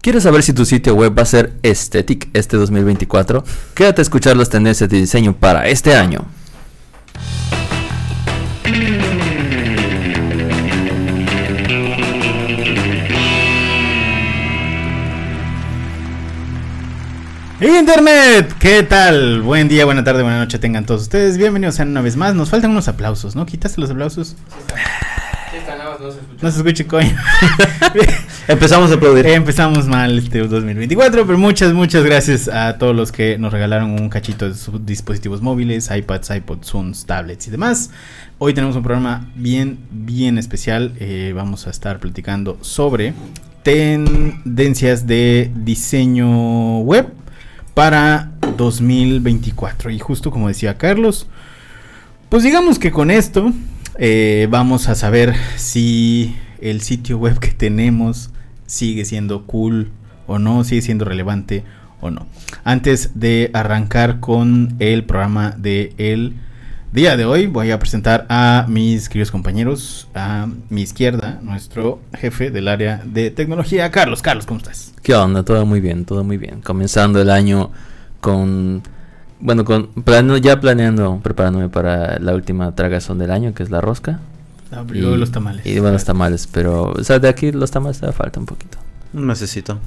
¿Quieres saber si tu sitio web va a ser estético este 2024? Quédate a escuchar las tendencias de diseño para este año. Internet, ¿qué tal? Buen día, buena tarde, buena noche tengan todos ustedes. Bienvenidos sean una vez más. Nos faltan unos aplausos, ¿no? ¿Quitaste los aplausos? No se escucha, coño. Empezamos a aplaudir. Empezamos mal este 2024, pero muchas, muchas gracias a todos los que nos regalaron un cachito de sus dispositivos móviles, iPads, iPods, Zooms, tablets y demás. Hoy tenemos un programa bien, bien especial. Eh, vamos a estar platicando sobre tendencias de diseño web para 2024. Y justo como decía Carlos, pues digamos que con esto eh, vamos a saber si el sitio web que tenemos sigue siendo cool o no, sigue siendo relevante o no. Antes de arrancar con el programa de el día de hoy, voy a presentar a mis queridos compañeros. A mi izquierda, nuestro jefe del área de tecnología, Carlos. Carlos, ¿cómo estás? ¿Qué onda? Todo muy bien, todo muy bien. Comenzando el año con bueno, con ya planeando, preparándome para la última tragazón del año, que es la rosca. Ah, y, los tamales. Y bueno, los tamales, pero, o sea, de aquí los tamales te falta un poquito. Un mesecito.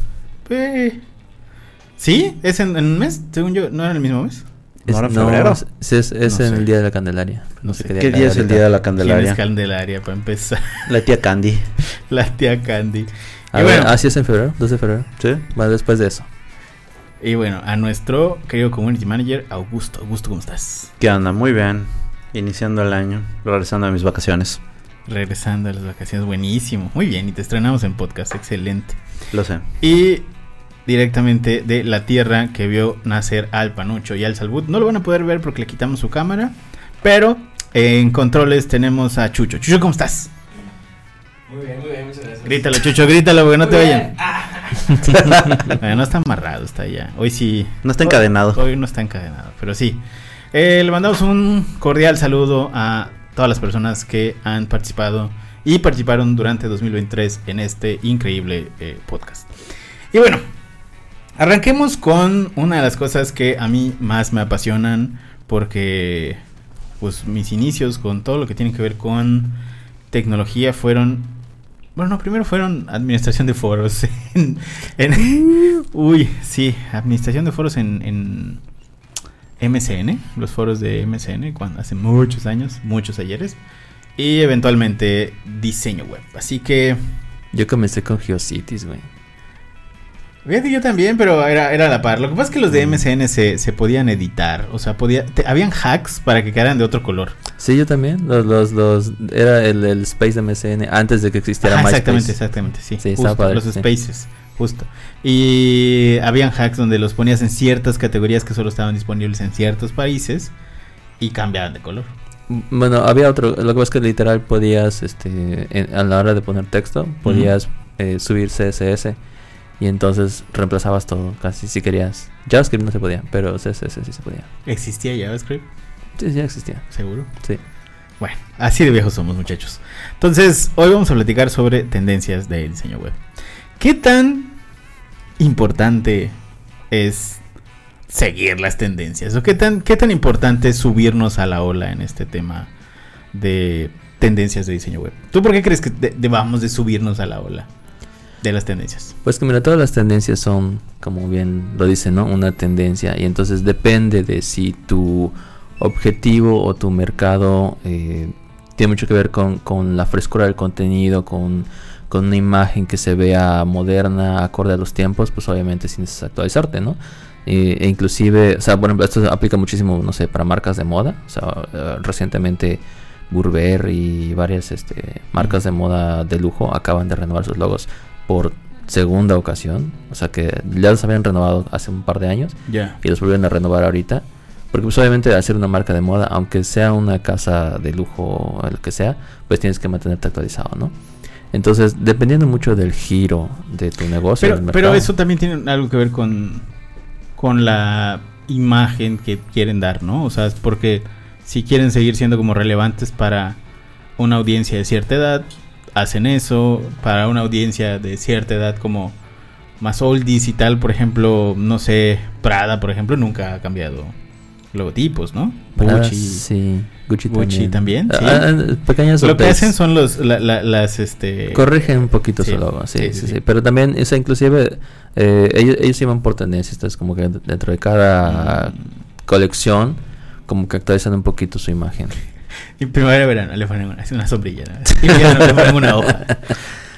¿Sí? ¿Es en, un mes? Según yo, ¿no era el mismo mes? Es, ¿No en febrero? es, en el día de la Candelaria. No, sé qué día, ¿Qué día es el día de la Candelaria. ¿Quién es Candelaria para empezar? La tía Candy. la tía Candy. A ver, ¿así es en febrero? ¿2 de febrero? Sí. Va después de eso. Y bueno, a nuestro querido community manager, Augusto. Augusto, ¿cómo estás? ¿Qué onda? Muy bien. Iniciando el año, regresando a mis vacaciones. Regresando a las vacaciones, buenísimo. Muy bien, y te estrenamos en podcast, excelente. Lo sé. Y directamente de la tierra que vio nacer al Panucho y al Salbut. No lo van a poder ver porque le quitamos su cámara, pero en controles tenemos a Chucho. Chucho, ¿cómo estás? Muy bien, muy bien, muchas gracias. Grítalo, Chucho, grítalo porque no te oyen. no está amarrado, está ya. Hoy sí. No está encadenado. Hoy no está encadenado, pero sí. Eh, le mandamos un cordial saludo a todas las personas que han participado y participaron durante 2023 en este increíble eh, podcast. Y bueno, arranquemos con una de las cosas que a mí más me apasionan porque pues mis inicios con todo lo que tiene que ver con tecnología fueron bueno, no, primero fueron administración de foros. En, uy, sí, administración de foros en, en MCN, los foros de MCN, cuando, hace muchos años, muchos ayeres. Y eventualmente diseño web. Así que. Yo comencé con GeoCities, güey. Fíjate, yo también, pero era, era la par. Lo que pasa es que los de MCN se, se podían editar. O sea, podía, habían hacks para que quedaran de otro color. Sí, yo también. Los, los, los era el, el Space de MCN antes de que existiera ah, Exactamente, exactamente, sí. sí los Spaces, justo. Y habían hacks donde los ponías en ciertas categorías que solo estaban disponibles en ciertos países y cambiaban de color. Bueno, había otro. Lo que pasa es que literal podías, este, a la hora de poner texto, podías eh, subir CSS y entonces reemplazabas todo, casi si querías. JavaScript no se podía, pero CSS sí se podía. ¿Existía JavaScript? Sí, ya existía. ¿Seguro? Sí. Bueno, así de viejos somos, muchachos. Entonces, hoy vamos a platicar sobre tendencias de diseño web. ¿Qué tan importante es seguir las tendencias? ¿O qué tan, qué tan importante es subirnos a la ola en este tema de tendencias de diseño web? ¿Tú por qué crees que debamos de subirnos a la ola? De las tendencias? Pues que mira, todas las tendencias son, como bien lo dice, ¿no? Una tendencia. Y entonces depende de si tu objetivo o tu mercado eh, tiene mucho que ver con, con, la frescura del contenido, con, con, una imagen que se vea moderna, acorde a los tiempos, pues obviamente sin actualizarte, ¿no? e inclusive, o sea, bueno, esto aplica muchísimo, no sé, para marcas de moda. O sea, eh, recientemente Burberry y varias este, marcas de moda de lujo acaban de renovar sus logos por segunda ocasión. O sea que ya los habían renovado hace un par de años. Y los volvieron a renovar ahorita. Porque pues obviamente al ser una marca de moda, aunque sea una casa de lujo o lo que sea, pues tienes que mantenerte actualizado, ¿no? Entonces, dependiendo mucho del giro de tu negocio. Pero, pero eso también tiene algo que ver con, con la imagen que quieren dar, ¿no? O sea, es porque si quieren seguir siendo como relevantes para una audiencia de cierta edad, hacen eso para una audiencia de cierta edad como más oldies y tal, por ejemplo, no sé, Prada, por ejemplo, nunca ha cambiado logotipos, ¿no? Ah, Gucci. sí, Gucci, Gucci también, sí. Ah, ah, pequeñas Lo que hacen son los, la- la- las, este... Corrigen un poquito Sí, su logo, sí, sí, sí. Pero también, o sea, inclusive, eh, ellos, ellos iban por tendencias, entonces como que dentro de cada Mm. colección, como que actualizan un poquito su imagen. Y primavera verano le ponen una, es una sombrilla, ¿no? Y le ponen una hoja. Pero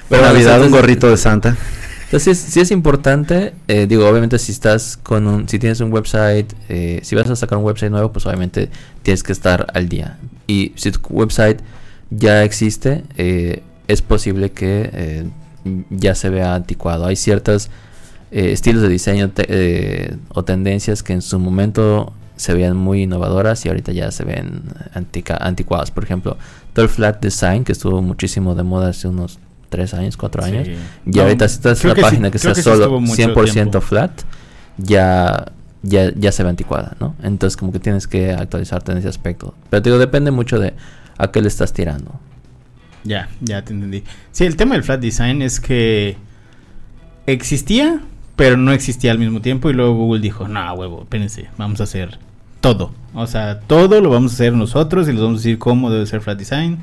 Bueno, Navidad un entonces- gorrito de Santa. Entonces, sí es importante, eh, digo, obviamente si estás con un, si tienes un website, eh, si vas a sacar un website nuevo, pues obviamente tienes que estar al día. Y si tu website ya existe, eh, es posible que eh, ya se vea anticuado. Hay ciertos eh, estilos de diseño te- eh, o tendencias que en su momento se veían muy innovadoras y ahorita ya se ven antica- anticuadas. Por ejemplo, todo el flat design que estuvo muchísimo de moda hace unos 3 años, 4 años. Sí. Y No, ahorita si estás en creo la que sí, página que sí solo estuvo mucho 100% tiempo. flat, ya, ya, ya se ve anticuada, ¿no? Entonces como que tienes que actualizarte en ese aspecto. Pero te digo, depende mucho de a qué le estás tirando. Ya, ya te entendí. Sí, el tema del flat design es que existía, pero no existía al mismo tiempo. Y luego Google dijo, no, huevo, espérense, vamos a hacer todo. O sea, todo lo vamos a hacer nosotros y les vamos a decir cómo debe ser flat design.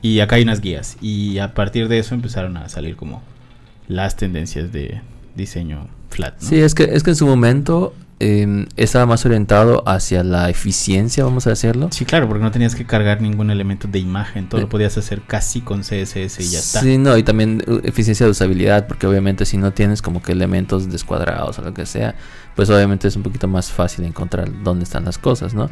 Y acá hay unas guías. Y a partir de eso empezaron a salir como las tendencias de diseño flat. Sí, es que, es que en su momento eh, estaba más orientado hacia la eficiencia, vamos a decirlo. Sí, claro, porque no tenías que cargar ningún elemento de imagen. Todo Eh, lo podías hacer casi con CSS y ya está. Sí, no, y también uh, eficiencia de usabilidad, porque obviamente si no tienes como que elementos descuadrados o lo que sea, pues obviamente es un poquito más fácil encontrar dónde están las cosas, ¿no?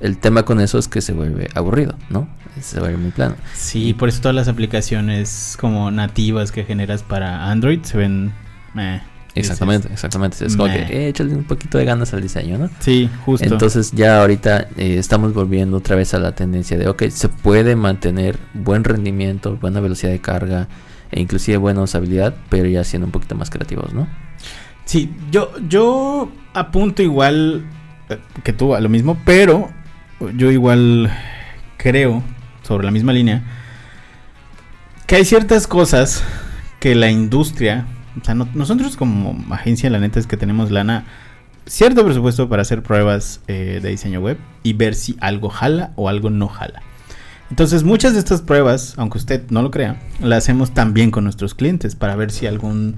El tema con eso es que se vuelve aburrido, ¿no? Se vuelve muy plano. Sí, por eso todas las aplicaciones como nativas que generas para Android se ven... meh. Exactamente, exactamente. Es como que eh, échale un poquito de ganas al diseño, ¿no? Sí, justo. Entonces ya ahorita eh, estamos volviendo otra vez a la tendencia de, ok, se puede mantener buen rendimiento, buena velocidad de carga e inclusive buena usabilidad, pero ya siendo un poquito más creativos, ¿no? Sí, yo, yo apunto igual eh, que tú a lo mismo, pero yo igual creo, sobre la misma línea, que hay ciertas cosas que la industria, o sea, no- nosotros como agencia, la neta es que tenemos lana, cierto presupuesto para hacer pruebas eh, de diseño web y ver si algo jala o algo no jala. Entonces muchas de estas pruebas, aunque usted no lo crea, las hacemos también con nuestros clientes para ver si algún,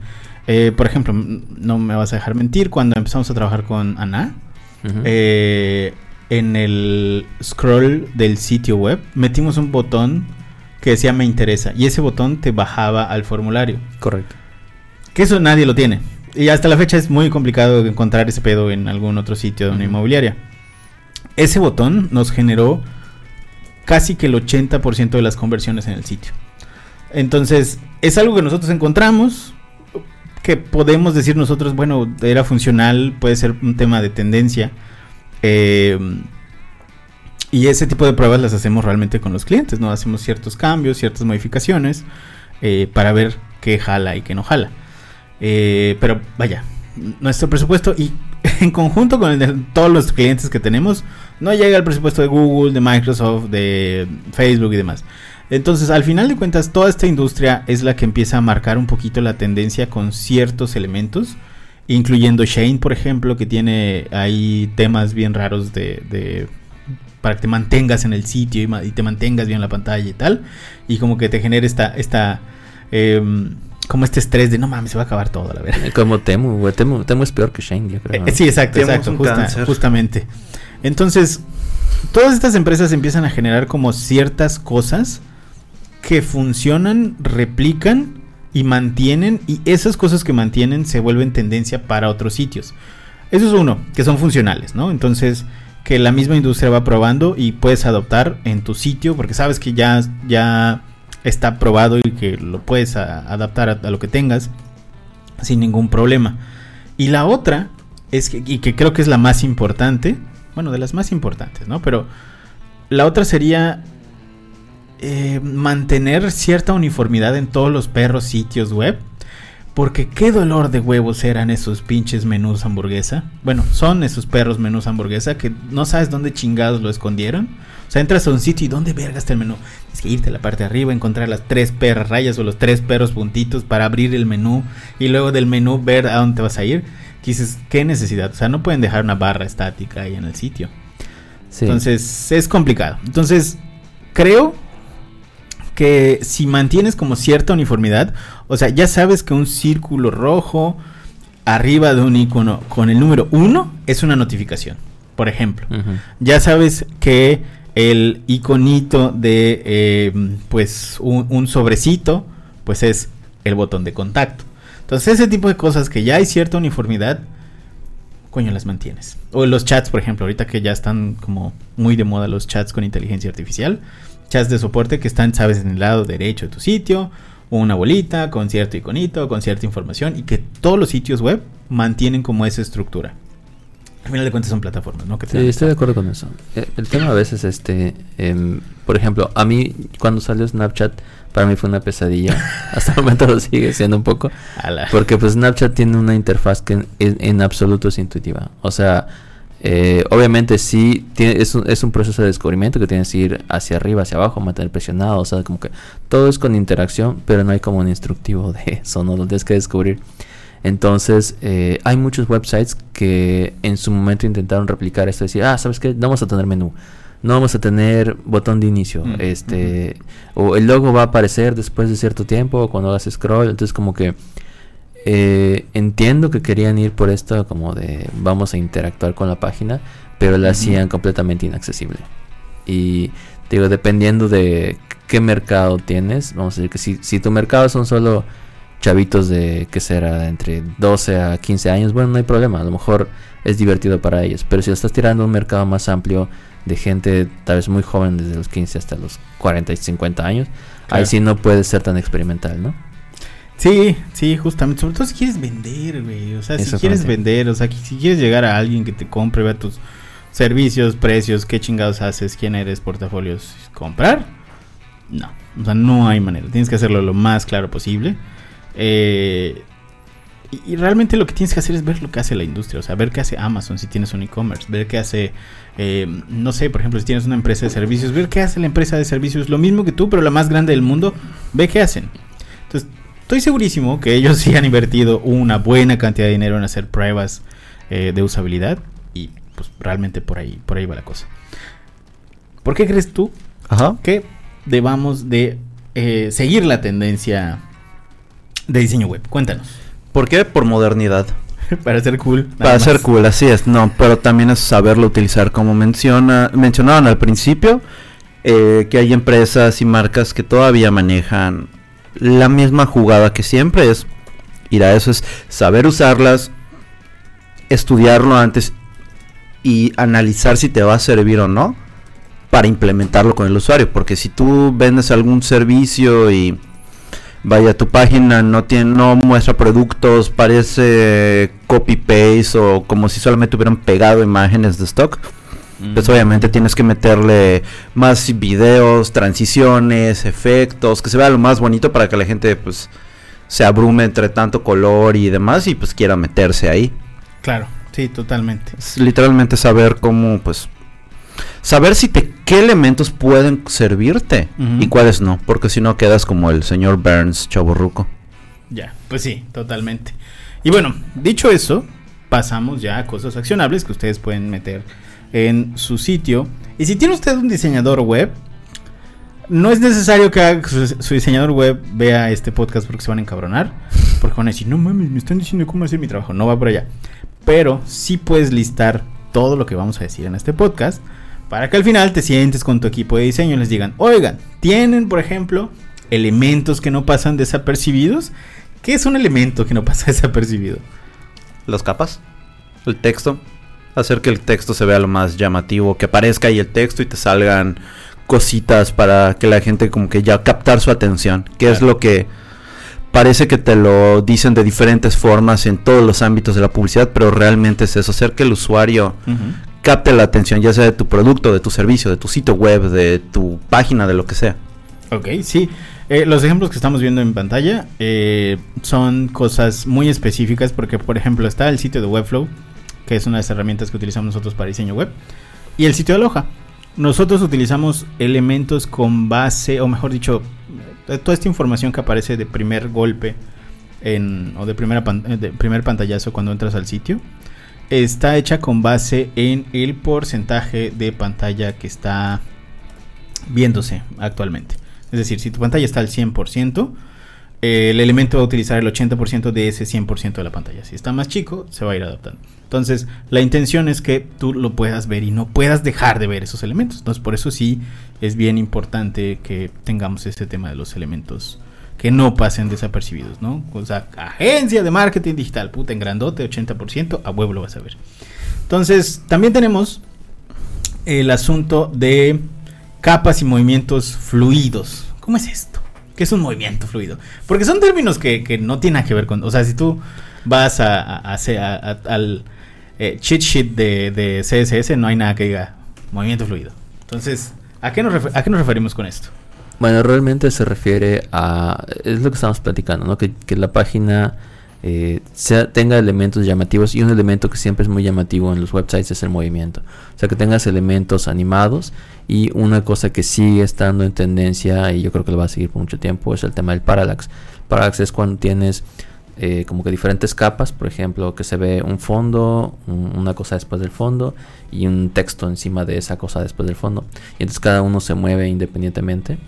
eh, por ejemplo, no me vas a dejar mentir, cuando empezamos a trabajar con Ana, eh, en el scroll del sitio web metimos un botón que decía me interesa y ese botón te bajaba al formulario. Correcto. Que eso nadie lo tiene. Y hasta la fecha es muy complicado encontrar ese pedo en algún otro sitio de una inmobiliaria. Ese botón nos generó casi que el 80% de las conversiones en el sitio. Entonces, es algo que nosotros encontramos, que podemos decir nosotros, bueno, era funcional, puede ser un tema de tendencia. eh, y ese tipo de pruebas las hacemos realmente con los clientes, ¿no? Hacemos ciertos cambios, ciertas modificaciones eh, para ver qué jala y qué no jala. Eh, pero vaya, nuestro presupuesto y en conjunto con el de todos los clientes que tenemos, no llega al presupuesto de Google, de Microsoft, de Facebook y demás. Entonces, al final de cuentas, toda esta industria es la que empieza a marcar un poquito la tendencia con ciertos elementos, incluyendo Shane, por ejemplo, que tiene ahí temas bien raros de, de- para que te mantengas en el sitio y, te mantengas bien en la pantalla y tal, y como que te genere esta, esta em, como este estrés de no mames, se va a acabar todo, la verdad. Eh, Como Temu, güey. Temu, Temu es peor que Shane, yo creo. Eh, sí, exacto, exacto, un justa- cáncer. justamente. Entonces, todas estas empresas empiezan a generar como ciertas cosas que funcionan, replican y mantienen, y esas cosas que mantienen se vuelven tendencia para otros sitios. Eso es uno, que son funcionales, ¿no? Entonces, que la misma industria va probando y puedes adoptar en tu sitio, porque sabes que ya, ya está probado y que lo puedes adaptar a- a lo que tengas sin ningún problema. Y la otra es que, y que creo que es la más importante, bueno, de las más importantes, ¿no? Pero la otra sería eh, mantener cierta uniformidad en todos los perros sitios web. Porque qué dolor de huevos eran esos pinches menús hamburguesa. Bueno, son esos perros menús hamburguesa que no sabes dónde chingados lo escondieron. O sea, entras a un sitio y ¿dónde verga está el menú? Tienes que irte a la parte de arriba, encontrar las tres perras rayas o los tres perros puntitos para abrir el menú y luego del menú ver a dónde te vas a ir. Que dices, ¿qué necesidad? O sea, no pueden dejar una barra estática ahí en el sitio. Sí. Entonces, es complicado. Entonces, creo que si mantienes como cierta uniformidad, o sea, ya sabes que un círculo rojo arriba de un icono con el número 1 es una notificación, por ejemplo. Ya sabes que el iconito de eh, pues un, un sobrecito pues es el botón de contacto. Entonces ese tipo de cosas que ya hay cierta uniformidad, coño las mantienes. O los chats, por ejemplo, ahorita que ya están como muy de moda los chats con inteligencia artificial, chats de soporte que están, sabes, en el lado derecho de tu sitio, una bolita con cierto iconito, con cierta información y que todos los sitios web mantienen como esa estructura. Al final de cuentas son plataformas, ¿no? Que te Sí, estoy de acuerdo con eso. Eh, El tema a veces, este, em, por ejemplo, a mí cuando salió Snapchat, para mí fue una pesadilla. Hasta el momento lo sigue siendo un poco. Porque pues Snapchat tiene una interfaz que en- en absoluto es intuitiva. O sea, eh, obviamente sí tiene, es, un, es un proceso de descubrimiento que tienes que ir hacia arriba, hacia abajo, mantener presionado. O sea, como que todo es con interacción, pero no hay como un instructivo de eso, ¿no? Lo tienes que descubrir. Entonces, eh, hay muchos websites que en su momento intentaron replicar esto, decir, ah, ¿sabes qué? No vamos a tener menú, no vamos a tener botón de inicio, Mm, este, o el logo va a aparecer después de cierto tiempo, cuando hagas scroll, entonces como que eh, entiendo que querían ir por esto como de vamos a interactuar con la página, pero la hacían completamente inaccesible. Y digo, dependiendo de qué mercado tienes, vamos a decir que si, si tu mercado son solo chavitos de, que será? Entre 12 a 15 años, bueno, no hay problema, a lo mejor es divertido para ellos, pero si lo estás tirando a un mercado más amplio de gente tal vez muy joven, desde los 15 hasta los 40 y 50 años, Claro. ahí sí no puede ser tan experimental, ¿no? Sí, sí, justamente. Sobre todo si quieres vender, güey. O sea, si quieres vender, o sea, si quieres llegar a alguien que te compre, vea tus servicios, precios, qué chingados haces, quién eres, portafolios, comprar. No, o sea, no hay manera. Tienes que hacerlo lo más claro posible. Eh, y, y realmente lo que tienes que hacer es ver lo que hace la industria, o sea, ver qué hace Amazon si tienes un e-commerce, ver qué hace, eh, no sé, por ejemplo, si tienes una empresa de servicios, ver qué hace la empresa de servicios, lo mismo que tú, pero la más grande del mundo, ve qué hacen. Entonces, estoy segurísimo que ellos sí han invertido una buena cantidad de dinero en hacer pruebas eh, de usabilidad y pues realmente por ahí, por ahí va la cosa. ¿Por qué crees tú Ajá. que debamos de eh, seguir la tendencia de diseño web? Cuéntanos. ¿Por qué? Por modernidad. Para ser cool. Para más. ser cool, así es. No, pero también es saberlo utilizar como menciona, mencionaban al principio, eh, que hay empresas y marcas que todavía manejan la misma jugada que siempre es ir a eso, es saber usarlas, estudiarlo antes y analizar si te va a servir o no para implementarlo con el usuario. Porque si tú vendes algún servicio y vaya tu página no tiene no muestra productos parece copy paste o como si solamente hubieran pegado imágenes de stock pues obviamente tienes que meterle más videos transiciones efectos que se vea lo más bonito para que la gente pues se abrume entre tanto color y demás y pues quiera meterse ahí Claro, sí, totalmente. es literalmente saber cómo pues saber si te qué elementos pueden servirte y cuáles no porque si no quedas como el señor Burns chaborruco Ya, pues sí, totalmente. Y bueno, dicho eso, pasamos ya a cosas accionables que ustedes pueden meter en su sitio. Y si tiene usted un diseñador web, no es necesario que su, su diseñador web vea este podcast porque se van a encabronar. Porque van a decir, no mames, me están diciendo cómo hacer mi trabajo. No va por allá. Pero sí puedes listar todo lo que vamos a decir en este podcast. Para que al final te sientes con tu equipo de diseño y les digan, oigan, tienen, por ejemplo, elementos que no pasan desapercibidos. ¿Qué es un elemento que no pasa desapercibido? las capas, el texto, hacer que el texto se vea lo más llamativo, que aparezca ahí el texto y te salgan cositas para que la gente como que ya captar su atención, que es lo que parece que te lo dicen de diferentes formas en todos los ámbitos de la publicidad, pero realmente es eso, hacer que el usuario capte la atención, ya sea de tu producto, de tu servicio, de tu sitio web, de tu página, de lo que sea. Ok, sí. Eh, los ejemplos que estamos viendo en pantalla eh, son cosas muy específicas porque, por ejemplo, está el sitio de Webflow, que es una de las herramientas que utilizamos nosotros para diseño web, y el sitio de Aloha. Nosotros utilizamos elementos con base, o mejor dicho, eh, toda esta información que aparece de primer golpe o de, primera eh, de primer pantallazo cuando entras al sitio, está hecha con base en el porcentaje de pantalla que está viéndose actualmente. Es decir, si tu pantalla está al 100%, el elemento va a utilizar el 80% de ese 100% de la pantalla. Si está más chico, se va a ir adaptando. Entonces, la intención es que tú lo puedas ver y no puedas dejar de ver esos elementos. Entonces, por eso sí es bien importante que tengamos este tema de los elementos que no pasen desapercibidos, ¿no? O sea, agencia de marketing digital, puta, en grandote, 80%, a huevo lo vas a ver. Entonces, también tenemos el asunto de capas y movimientos fluidos. ¿Cómo es esto? ¿Qué es un movimiento fluido? Porque son términos que, que no tienen que ver con... O sea, si tú vas a, a- al eh, cheat sheet de, de CSS, no hay nada que diga movimiento fluido. Entonces, ¿a qué nos, a qué nos referimos con esto? Bueno, realmente se refiere a... Es lo que estamos platicando, ¿no? Que, que la página eh, sea, tenga elementos llamativos y un elemento que siempre es muy llamativo en los websites es el movimiento. O sea, que tengas elementos animados y una cosa que sigue estando en tendencia y yo creo que lo va a seguir por mucho tiempo es el tema del parallax. Parallax es cuando tienes eh, como que diferentes capas, por ejemplo, que se ve un fondo, un- una cosa después del fondo y un texto encima de esa cosa después del fondo. Y entonces cada uno se mueve independientemente.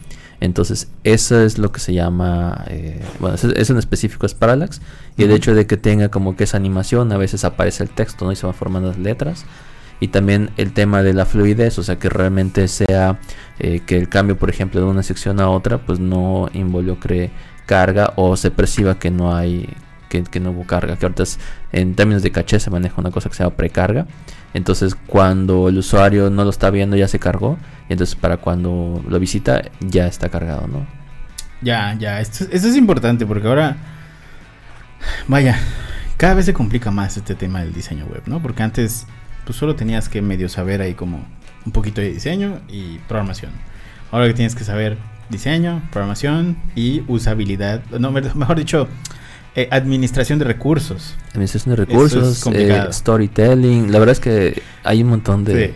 Entonces, eso es lo que se llama, eh, bueno, eso, eso en específico es parallax. Y el hecho de que tenga como que esa animación, a veces aparece el texto, ¿no? Y se van formando las letras. Y también el tema de la fluidez, o sea, que realmente sea eh, que el cambio, por ejemplo, de una sección a otra, pues no involucre carga o se perciba que no hay, que, no hubo carga. Que ahorita en términos de caché se maneja una cosa que se llama precarga. Entonces, cuando el usuario no lo está viendo, ya se cargó. Entonces, para cuando lo visita, ya está cargado, ¿no? Ya, ya, esto, esto es importante porque ahora, vaya, cada vez se complica más este tema del diseño web, ¿no? Porque antes, pues solo tenías que medio saber ahí como un poquito de diseño y programación. Ahora que tienes que saber diseño, programación y usabilidad, no, me- mejor dicho, eh, administración de recursos. Administración de es recursos, eh, storytelling. La verdad es que hay un montón de, Sí.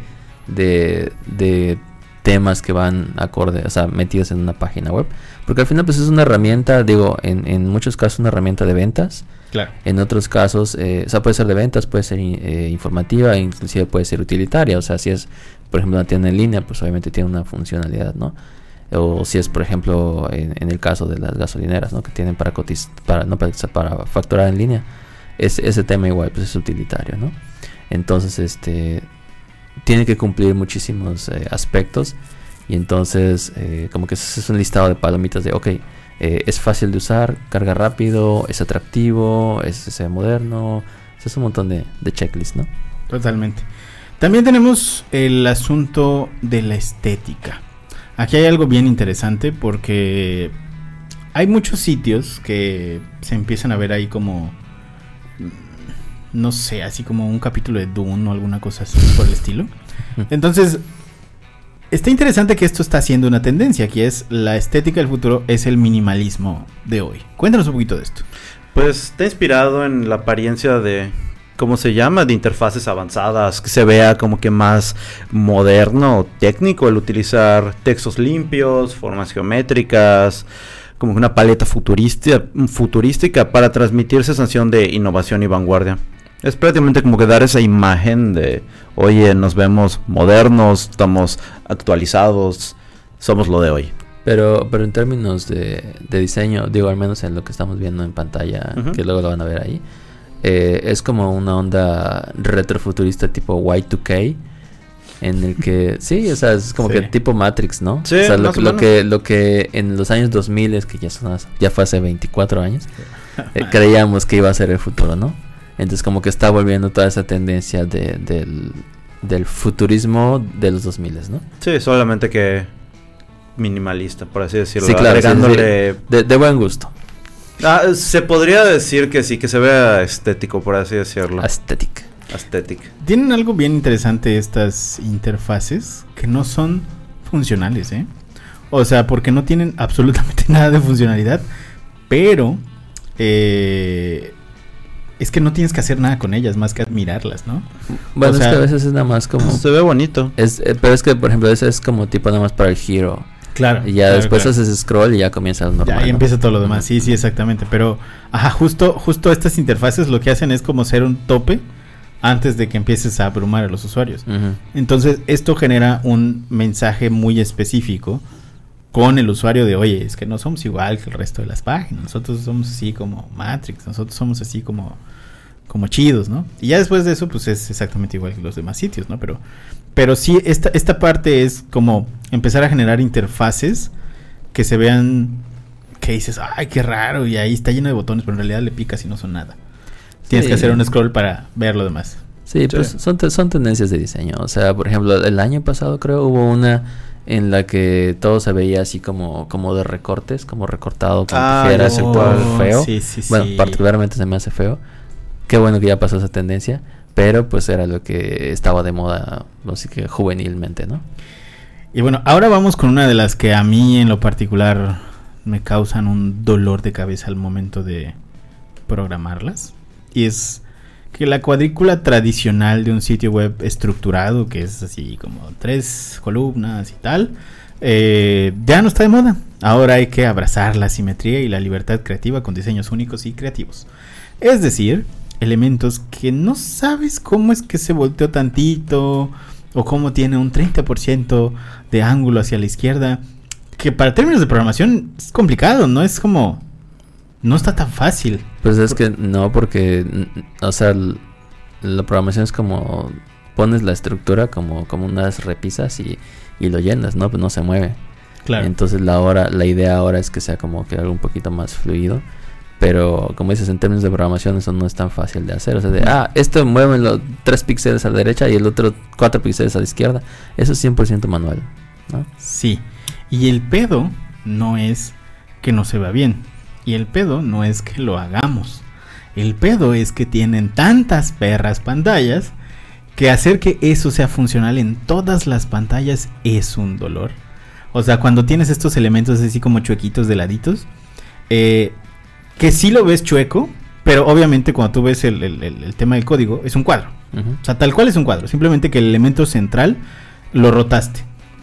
de, de temas que van acorde, o sea, metidos en una página web. Porque al final, pues es una herramienta, digo, en, en muchos casos una herramienta de ventas. Claro. En otros casos, eh, o sea, puede ser de ventas, puede ser eh, informativa, inclusive puede ser utilitaria. O sea, si es, por ejemplo, una tienda en línea, pues obviamente tiene una funcionalidad, ¿no? O si es, por ejemplo, en, el caso de las gasolineras, ¿no? Que tienen para cotiz para, no para, facturar en línea. Es, ese tema igual, pues es utilitario, ¿no? Entonces, este, tiene que cumplir muchísimos eh, aspectos. Y entonces, eh, como que es un listado de palomitas de, ok, eh, es fácil de usar, carga rápido, es atractivo, es, es moderno. Es un montón de, de checklists, ¿no? Totalmente. También tenemos el asunto de la estética. Aquí hay algo bien interesante porque hay muchos sitios que se empiezan a ver ahí como, no sé, así como un capítulo de Dune o alguna cosa así por el estilo. Entonces, está interesante que esto está siendo una tendencia, que es la estética del futuro, es el minimalismo de hoy. Cuéntanos un poquito de esto. Pues está inspirado en la apariencia de, ¿cómo se llama? De interfaces avanzadas, que se vea como que más moderno o técnico el utilizar textos limpios, formas geométricas, como una paleta futurista, futurística para transmitir sensación de innovación y vanguardia. Es prácticamente como que dar esa imagen de, oye, nos vemos modernos, estamos actualizados, somos lo de hoy. Pero, pero en términos de, de diseño, digo, al menos en lo que estamos viendo en pantalla, que luego lo van a ver ahí, eh, es como una onda retrofuturista tipo Y2K, en el que, sí, o sea, es como Sí. que tipo Matrix, ¿no? Sí, o sea, lo, que, lo que en los años 2000, es que ya, son ya fue hace 24 años, eh, creíamos que iba a ser el futuro, ¿no? Entonces como que está volviendo toda esa tendencia de- del, del futurismo de los 2000, ¿no? Sí, solamente que minimalista, por así decirlo. Sí, claro, sí, sí, sí. agregándole De, de buen gusto. Ah, se podría decir que sí, que se vea estético, por así decirlo. Aesthetic. Aesthetic. Tienen algo bien interesante estas interfaces que no son funcionales, ¿eh? O sea, porque no tienen absolutamente nada de funcionalidad, pero eh, es que no tienes que hacer nada con ellas más que admirarlas, ¿no? Bueno, O es que a veces es nada más como... Se ve bonito. Es, eh, pero es que, por ejemplo, ese es como tipo nada más para el hero. Claro. Y ya claro, después claro. haces scroll y ya comienza normal. Ya, ahí ¿no? empieza todo lo demás. Sí, sí, exactamente. Pero, ajá, justo, justo estas interfaces lo que hacen es como ser un tope antes de que empieces a abrumar a los usuarios. Entonces, esto genera un mensaje muy específico con el usuario de, oye, es que no somos igual que el resto de las páginas. Nosotros somos así como Matrix, nosotros somos así como, como chidos, ¿no? Y ya después de eso, pues es exactamente igual que los demás sitios, ¿no? Pero, pero sí, esta, esta parte es como empezar a generar interfaces que se vean, que dices, ay, qué raro, y ahí está lleno de botones, pero en realidad le picas y no son nada. Tienes Sí. que hacer un scroll para ver lo demás. Sí, pues son, te- son tendencias de diseño. O sea, por ejemplo, el año pasado creo hubo una en la que todo se veía así como, como de recortes, como recortado con Ah, tijeras todo feo. Sí, sí, bueno, particularmente se me hace feo. Qué bueno que ya pasó esa tendencia, pero pues era lo que estaba de moda, así que juvenilmente, ¿no? Y bueno, ahora vamos con una de las que a mí en lo particular me causan un dolor de cabeza al momento de programarlas. Y es que la cuadrícula tradicional de un sitio web estructurado, que es así como tres columnas y tal, eh, ya no está de moda. Ahora hay que abrazar la simetría y la libertad creativa con diseños únicos y creativos. Es decir, elementos que no sabes cómo es que se volteó tantito o cómo tiene un 30% de ángulo hacia la izquierda. Que para términos de programación es complicado, no es como... No está tan fácil. Pues es que no, porque, o sea, la programación es como pones la estructura como, como unas repisas y, y lo llenas, ¿no? Pues no se mueve. Entonces la hora, la idea ahora es que sea como que algo un poquito más fluido. Pero como dices, en términos de programación eso no es tan fácil de hacer. O sea, de, ah, esto mueve los 3 píxeles a la derecha y el otro 4 píxeles a la izquierda. Eso es 100% manual. ¿no? Sí. Y el pedo no es que no se vea bien. Y el pedo no es que lo hagamos. El pedo es que tienen tantas perras pantallas que hacer que eso sea funcional en todas las pantallas es un dolor. O sea, cuando tienes estos elementos así como chuequitos de laditos, eh, que sí lo ves chueco, pero obviamente cuando tú ves el, el- tema del código, es un cuadro. O sea, tal cual es un cuadro. Simplemente que el elemento central lo rotaste.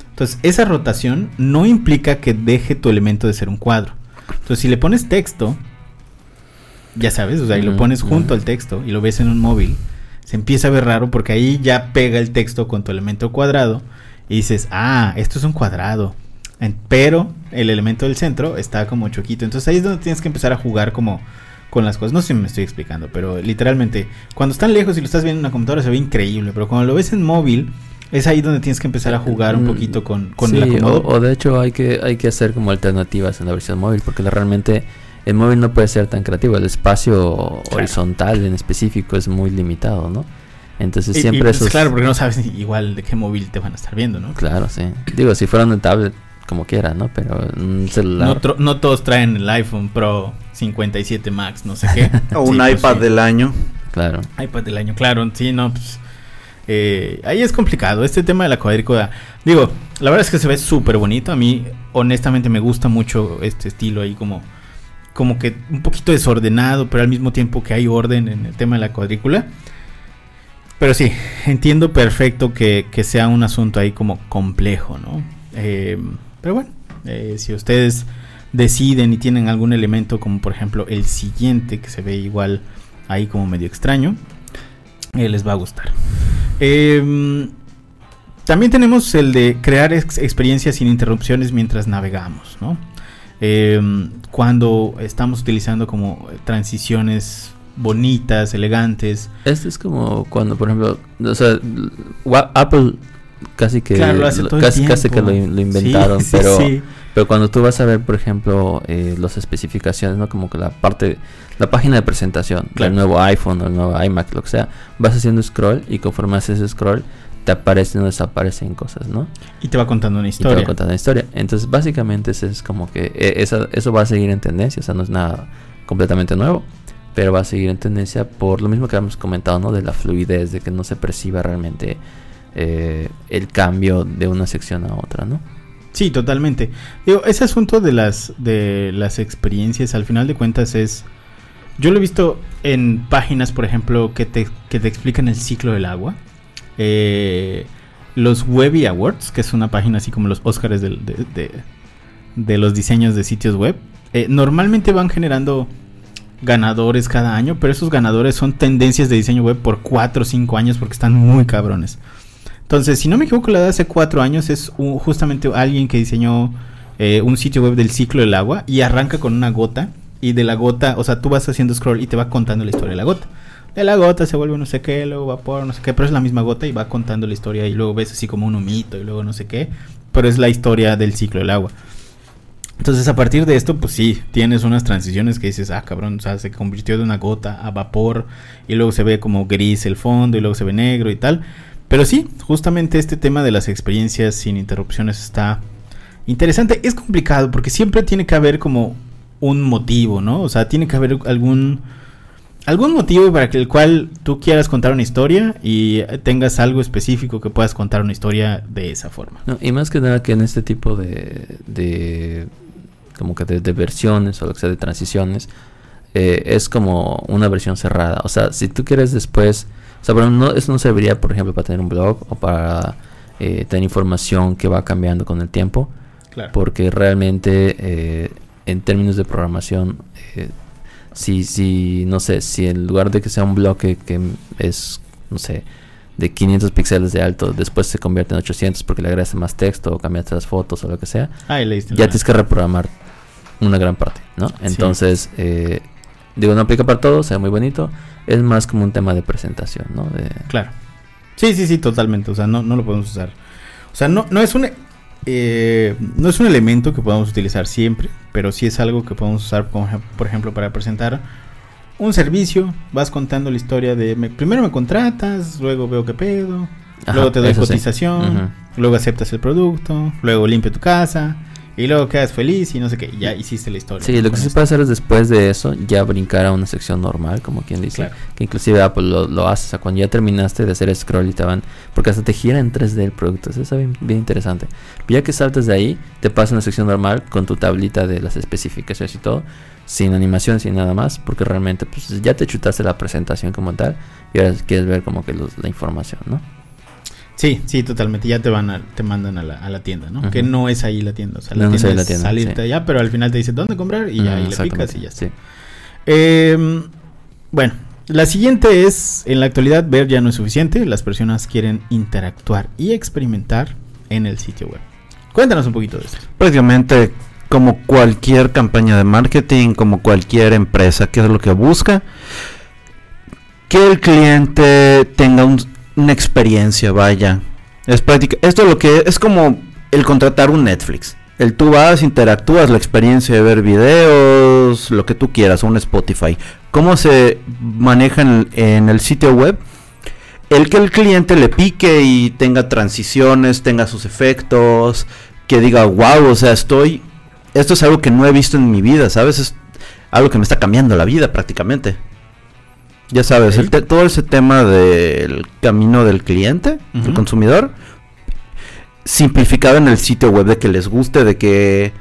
Entonces, esa rotación no implica que deje tu elemento de ser un cuadro. Entonces, si le pones texto, ya sabes, o sea, y lo pones junto al texto y lo ves en un móvil, se empieza a ver raro porque ahí ya pega el texto con tu elemento cuadrado y dices, ah, esto es un cuadrado. En- pero el elemento del centro está como choquito. Entonces ahí es donde tienes que empezar a jugar como con las cosas. No sé si me estoy explicando, pero literalmente, cuando están lejos y lo estás viendo en una computadora se ve increíble, pero cuando lo ves en móvil, es ahí donde tienes que empezar a jugar un Mm, poquito con, con Sí, el acomodo. O, o de hecho hay que, hay que hacer como alternativas en la versión móvil, porque la- realmente el móvil no puede ser tan creativo. El espacio horizontal en específico es muy limitado, ¿no? Entonces Y- siempre pues, eso es- Claro, porque no sabes igual de qué móvil te van a estar viendo, ¿no? Claro, sí. Digo, si fuera una tablet, como quiera, ¿no? Pero un celular... No, todos traen el iPhone Pro 57 Max, no sé qué. O un Sí, pues, iPad sí. del año. Claro. iPad del año, claro, sí, no, pues. eh, ahí es complicado. Este tema de la cuadrícula. Digo, la verdad es que se ve súper bonito. A mí, honestamente, me gusta mucho este estilo ahí, como, como que un poquito desordenado, pero al mismo tiempo que hay orden en el tema de la cuadrícula. Pero sí, entiendo perfecto que, que sea un asunto ahí como complejo, ¿no? Eh, pero bueno, eh, si ustedes deciden y tienen algún elemento como por ejemplo el siguiente que se ve igual ahí como medio extraño, eh, les va a gustar. Eh, también tenemos el de crear ex- experiencias sin interrupciones mientras navegamos, ¿no? Eh, cuando estamos utilizando como transiciones bonitas, elegantes. Este es como cuando, por ejemplo, o sea, Apple casi que Claro, lo hace todo el casi, casi que lo, in- lo inventaron, Sí, pero sí. pero cuando tú vas a ver, por ejemplo, eh, las especificaciones, ¿no? Como que la parte, la página de presentación Claro. del nuevo iPhone o el nuevo iMac, lo que sea, vas haciendo scroll y conforme haces scroll te aparecen o desaparecen cosas, ¿no? Y te va contando una Y te va historia. contando la historia. Entonces, básicamente, ese es como que eh, esa- eso va a seguir en tendencia, o sea, no es nada completamente nuevo, pero va a seguir en tendencia por lo mismo que habíamos comentado, ¿no? De la fluidez, de que no se perciba realmente eh, el cambio de una sección a otra, ¿no? Sí, totalmente. Digo, ese asunto de las de las experiencias, al final de cuentas es yo lo he visto en páginas, por ejemplo, que te, que te explican el ciclo del agua. Eh, los Webby Awards, que es una página así como los Oscars de, de- los diseños de sitios web, eh, normalmente van generando ganadores cada año, pero esos ganadores son tendencias de diseño web por 4 o 5 años porque están muy cabrones. Entonces, si no me equivoco, la de hace 4 años es justamente alguien que diseñó eh, un sitio web del ciclo del agua y arranca con una gota y de la gota, o sea, tú vas haciendo scroll y te va contando la historia de la gota. De la gota se vuelve no sé qué, luego vapor, no sé qué, pero es la misma gota y va contando la historia y luego ves así como un humito y luego no sé qué, pero es la historia del ciclo del agua. Entonces a partir de esto, pues sí, tienes unas transiciones que dices, ah, cabrón, o sea, se convirtió de una gota a vapor y luego se ve como gris el fondo y luego se ve negro y tal. Pero sí, justamente este tema de las experiencias sin interrupciones está interesante. Es complicado porque siempre tiene que haber como un motivo, ¿no? O sea, tiene que haber algún algún motivo para el cual tú quieras contar una historia y tengas algo específico que puedas contar una historia de esa forma. No, y más que nada que en este tipo de, de como que de, de versiones o lo que sea de transiciones, eh, es como una versión cerrada. O sea, si tú quieres después, o sea, pero no, eso no serviría, por ejemplo, para tener un blog o para eh, tener información que va cambiando con el tiempo, Claro. porque realmente eh, en términos de programación, eh, si, si, no sé, si en lugar de que sea un bloque que es, no sé, de 500 píxeles de alto, después se convierte en 800 porque le agregaste más texto o cambiaste las fotos o lo que sea, Ah, ya tienes que reprogramar una gran parte, ¿no? Entonces, eh, digo, no aplica para todo, sea muy bonito, es más como un tema de presentación, ¿no? De, Claro. Sí, sí, sí, totalmente. O sea, no, no lo podemos usar. O sea, no, no es un eh, no es un elemento que podamos utilizar siempre, pero sí es algo que podemos usar, como por ejemplo, para presentar un servicio. Vas contando la historia de me- primero me contratas, luego veo qué pedo, Ajá, luego te doy sí. cotización, luego aceptas el producto, luego limpio tu casa y luego quedas feliz y no sé qué. Ya hiciste la historia. Sí, ¿no? lo que sí puede hacer es después de eso ya brincar a una sección normal, como quien dice. Claro. Que inclusive Apple lo, lo hace. O sea, cuando ya terminaste de hacer scroll y te van. Porque hasta te gira en 3D el producto. Eso está bien, bien interesante. Ya que saltas de ahí, te pasa a una sección normal con tu tablita de las especificaciones y todo. Sin animación, sin nada más. Porque realmente pues, ya te chutaste la presentación como tal. Y ahora quieres ver como que los- la información, ¿no? Sí, sí, totalmente. Ya te van a, te mandan a la, a la tienda, ¿no? Que no es ahí la tienda. O sea, la No, no es tienda la tienda, salirte sí. allá, pero al final te dice dónde comprar y ya ahí le picas y ya está. sí. Eh, bueno, la siguiente es, en la actualidad ver ya no es suficiente. Las personas quieren interactuar y experimentar en el sitio web. Cuéntanos un poquito de esto. Prácticamente como cualquier campaña de marketing, como cualquier empresa, ¿qué es lo que busca? Que el cliente tenga un- una experiencia, vaya. Es práctica. Esto es lo que es como el contratar un Netflix. El tú vas, interactúas, la experiencia de ver videos, lo que tú quieras, un Spotify. ¿Cómo se maneja en, en el sitio web? El que el cliente le pique y tenga transiciones, tenga sus efectos, que diga, wow, o sea, estoy, esto es algo que no he visto en mi vida, ¿sabes? Es algo que me está cambiando la vida prácticamente. Ya sabes, el todo ese tema del camino del cliente, del Ujú. consumidor, simplificado en el sitio web de que les guste, de que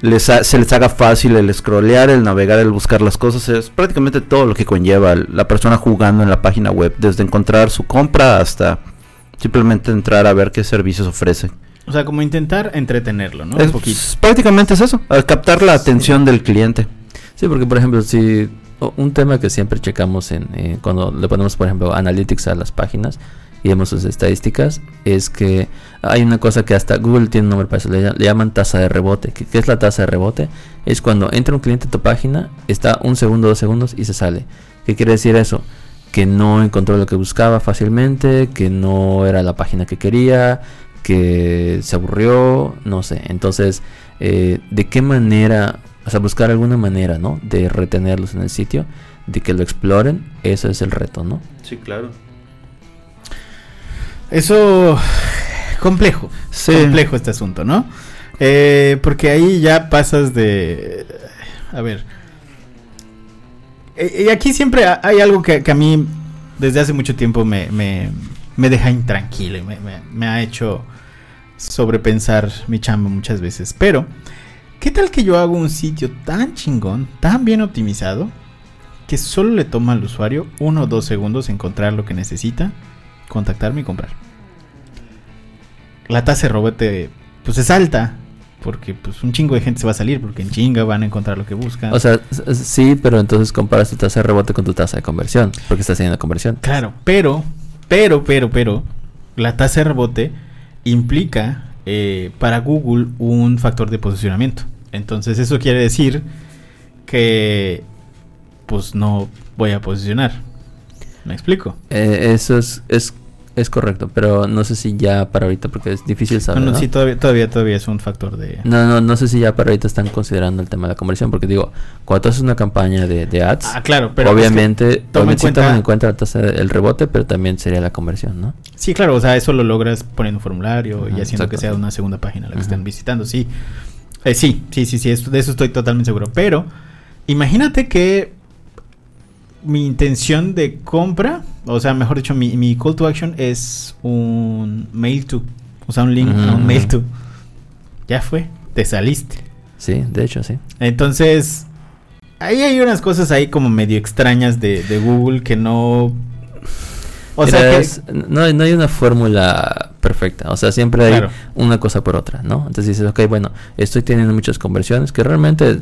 les ha- se les haga fácil el scrollear, el navegar, el buscar las cosas, es prácticamente todo lo que conlleva la persona jugando en la página web, desde encontrar su compra hasta simplemente entrar a ver qué servicios ofrece. O sea, como intentar entretenerlo, ¿no? Es, un poquito. prácticamente es eso, al captar la Sí. atención del cliente. Sí, porque por ejemplo, si un tema que siempre checamos en eh, cuando le ponemos, por ejemplo, analytics a las páginas y vemos sus estadísticas, es que hay una cosa que hasta Google tiene un nombre para eso, le, ll- le llaman tasa de rebote. ¿Qué, qué es la tasa de rebote? Es cuando entra un cliente a tu página, está un segundo, dos segundos y se sale. ¿Qué quiere decir eso? Que no encontró lo que buscaba fácilmente, que no era la página que quería, que se aburrió, no sé. Entonces, eh, ¿de qué manera, o sea, buscar alguna manera, ¿no? De retenerlos en el sitio, de que lo exploren, eso es el reto, ¿no? Sí, claro. Eso complejo, Sí. complejo este asunto, ¿no? Eh, porque ahí ya pasas de, a ver, Eh, y aquí siempre ha- hay algo que, que a mí desde hace mucho tiempo me, me, me deja intranquilo y me, me- me ha hecho sobrepensar mi chamba muchas veces. Pero, ¿qué tal que yo hago un sitio tan chingón, tan bien optimizado, que solo le toma al usuario uno o dos segundos encontrar lo que necesita, contactarme y comprar? La tasa de rebote, pues es alta. Porque pues un chingo de gente se va a salir porque en chinga van a encontrar lo que buscan. O sea, sí, pero entonces comparas tu tasa de rebote con tu tasa de conversión, porque estás haciendo conversión. Claro, pero, pero, pero, pero, la tasa de rebote implica eh, para Google un factor de posicionamiento. Entonces eso quiere decir que pues no voy a posicionar. ¿Me explico? Eh, eso es, es, es correcto, pero no sé si ya para ahorita, porque es difícil No, saber. no, ¿no? sí, todavía, todavía, todavía es un factor de... No, no, no sé si ya para ahorita están considerando el tema de la conversión, porque digo, cuando tú haces una campaña de, de ads, Ah, claro, pero... es que- obviamente, toma en obviamente cuenta- toman en cuenta la tasa del rebote, pero también sería la conversión, ¿no? Sí, claro, o sea, eso lo logras poniendo un formulario y haciendo que sea una segunda página la que Ajá. estén visitando, sí. Eh, sí, sí, sí, sí, esto- de eso estoy totalmente seguro. Pero imagínate que mi intención de compra, o sea, mejor dicho, mi, mi call to action es un mail to, o sea, un link a un mail to. Ya fue, te saliste. Sí, de hecho, sí. Entonces, ahí hay unas cosas ahí como medio extrañas de, de Google que no... O sea, que, no hay una fórmula perfecta, o sea, siempre hay Claro. una cosa por otra, ¿no? Entonces dices, ok, bueno, estoy teniendo muchas conversiones que realmente